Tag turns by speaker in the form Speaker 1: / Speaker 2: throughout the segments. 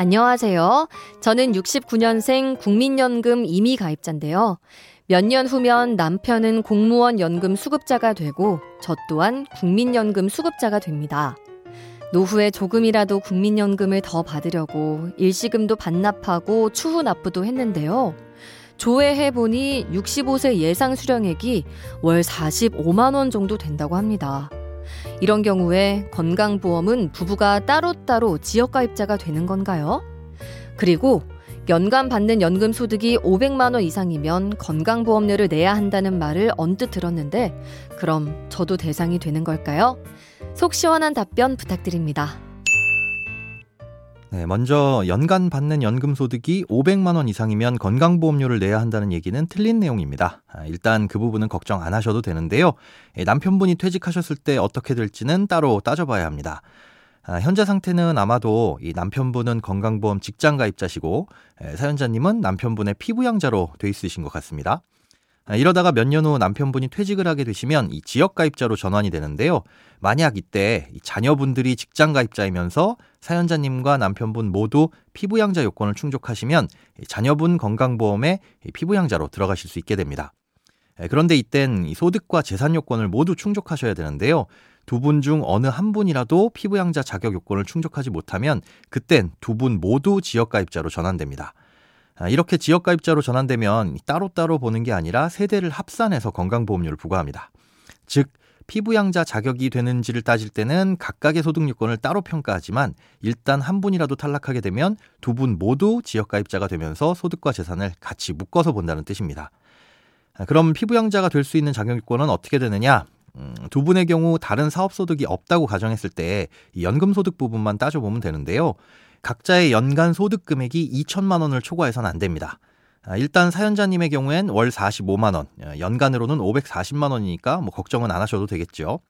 Speaker 1: 안녕하세요. 저는 69년생 국민연금 이미 가입자인데요. 몇 년 후면 남편은 공무원 연금 수급자가 되고 저 또한 국민연금 수급자가 됩니다. 노후에 조금이라도 국민연금을 더 받으려고 일시금도 반납하고 추후 납부도 했는데요. 조회해보니 65세 예상 수령액이 월 45만원 정도 된다고 합니다. 이런 경우에 건강보험은 부부가 따로따로 지역가입자가 되는 건가요? 그리고 연간 받는 연금 소득이 500만 원 이상이면 건강보험료를 내야 한다는 말을 언뜻 들었는데 그럼 저도 대상이 되는 걸까요? 속 시원한 답변 부탁드립니다.
Speaker 2: 네, 먼저 연간 받는 연금 소득이 500만 원 이상이면 건강보험료를 내야 한다는 얘기는 틀린 내용입니다. 아, 일단 그 부분은 걱정 안 하셔도 되는데요. 예, 남편분이 퇴직하셨을 때 어떻게 될지는 따로 따져봐야 합니다. 아, 현재 상태는 아마도 이 남편분은 건강보험 직장 가입자시고 예, 사연자님은 남편분의 피부양자로 돼 있으신 것 같습니다. 아, 이러다가 몇 년 후 남편분이 퇴직을 하게 되시면 이 지역 가입자로 전환이 되는데요. 만약 이때 자녀분들이 직장 가입자이면서 사연자님과 남편분 모두 피부양자 요건을 충족하시면 자녀분 건강보험에 피부양자로 들어가실 수 있게 됩니다. 그런데 이땐 소득과 재산 요건을 모두 충족하셔야 되는데요. 두 분 중 어느 한 분이라도 피부양자 자격 요건을 충족하지 못하면 그땐 두 분 모두 지역가입자로 전환됩니다. 아, 이렇게 지역가입자로 전환되면 따로따로 보는 게 아니라 세대를 합산해서 건강보험료를 부과합니다. 즉, 피부양자 자격이 되는지를 따질 때는 각각의 소득 요건을 따로 평가하지만 일단 한 분이라도 탈락하게 되면 두 분 모두 지역가입자가 되면서 소득과 재산을 같이 묶어서 본다는 뜻입니다. 아, 그럼 피부양자가 될 수 있는 자격 요건은 어떻게 되느냐? 음, 두 분의 경우 다른 사업 소득이 없다고 가정했을 때 연금 소득 부분만 따져보면 되는데요. 각자의 연간 소득 금액이 2천만 원을 초과해서는 안 됩니다. 아, 일단 사연자님의 경우엔 월 45만 원, 어, 연간으로는 540만 원이니까 뭐 걱정은 안 하셔도 되겠죠.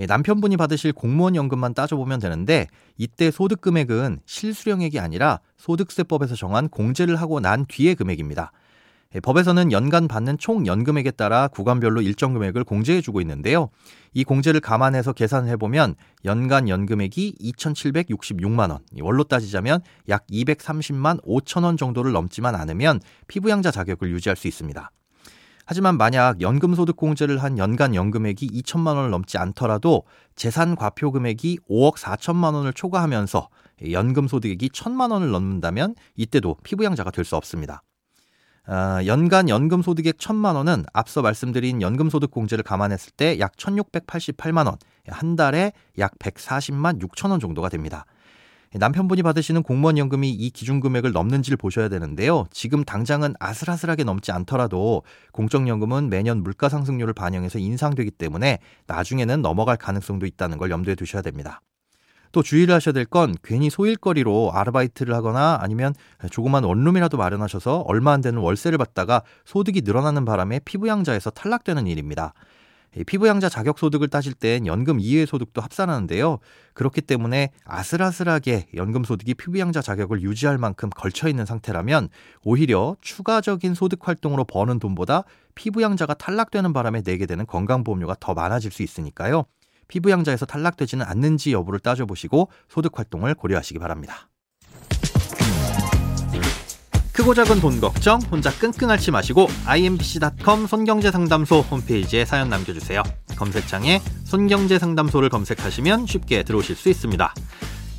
Speaker 2: 예, 남편분이 받으실 공무원 연금만 따져보면 되는데 이때 소득 금액은 실수령액이 아니라 소득세법에서 정한 공제를 하고 난 뒤의 금액입니다. 예, 법에서는 연간 받는 총 연금액에 따라 구간별로 일정 금액을 공제해주고 있는데요. 이 공제를 감안해서 계산을 해보면 연간 연금액이 2,766만 원, 월로 따지자면 약 230만 5천 원 정도를 넘지만 않으면 피부양자 자격을 유지할 수 있습니다. 하지만 만약 연금소득 공제를 한 연간 연금액이 2천만 원을 넘지 않더라도 재산 과표 금액이 5억 4천만 원을 초과하면서 연금소득액이 1천만 원을 넘는다면 이때도 피부양자가 될 수 없습니다. 어, 연간 연금 소득액 1천만 원은 앞서 말씀드린 연금 소득 공제를 감안했을 때 약 1,688만 원, 한 달에 약 140만 6천 원 정도가 됩니다. 남편분이 받으시는 공무원 연금이 이 기준 금액을 넘는지를 보셔야 되는데요. 지금 당장은 아슬아슬하게 넘지 않더라도 공적연금은 매년 물가 상승률을 반영해서 인상되기 때문에 나중에는 넘어갈 가능성도 있다는 걸 염두에 두셔야 됩니다. 또 주의를 하셔야 될 건 괜히 소일거리로 아르바이트를 하거나 아니면 조그만 원룸이라도 마련하셔서 얼마 안 되는 월세를 받다가 소득이 늘어나는 바람에 피부양자에서 탈락되는 일입니다. 피부양자 자격 소득을 따질 땐 연금 이외의 소득도 합산하는데요. 그렇기 때문에 아슬아슬하게 연금 소득이 피부양자 자격을 유지할 만큼 걸쳐 있는 상태라면 오히려 추가적인 소득 활동으로 버는 돈보다 피부양자가 탈락되는 바람에 내게 되는 건강보험료가 더 많아질 수 있으니까요. 피부양자에서 탈락되지는 않는지 여부를 따져보시고 소득 활동을 고려하시기 바랍니다. 크고 작은 돈 걱정 혼자 끙끙 앓지 마시고 imbc.com 손경제상담소 홈페이지에 사연 남겨주세요. 검색창에 손경제상담소를 검색하시면 쉽게 들어오실 수 있습니다.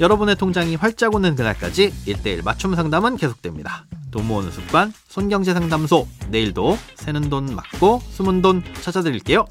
Speaker 2: 여러분의 통장이 활짝 오는 그날까지 1대1 맞춤 상담은 계속됩니다. 돈 모으는 습관 손경제상담소 내일도 새는 돈 맞고 숨은 돈 찾아드릴게요.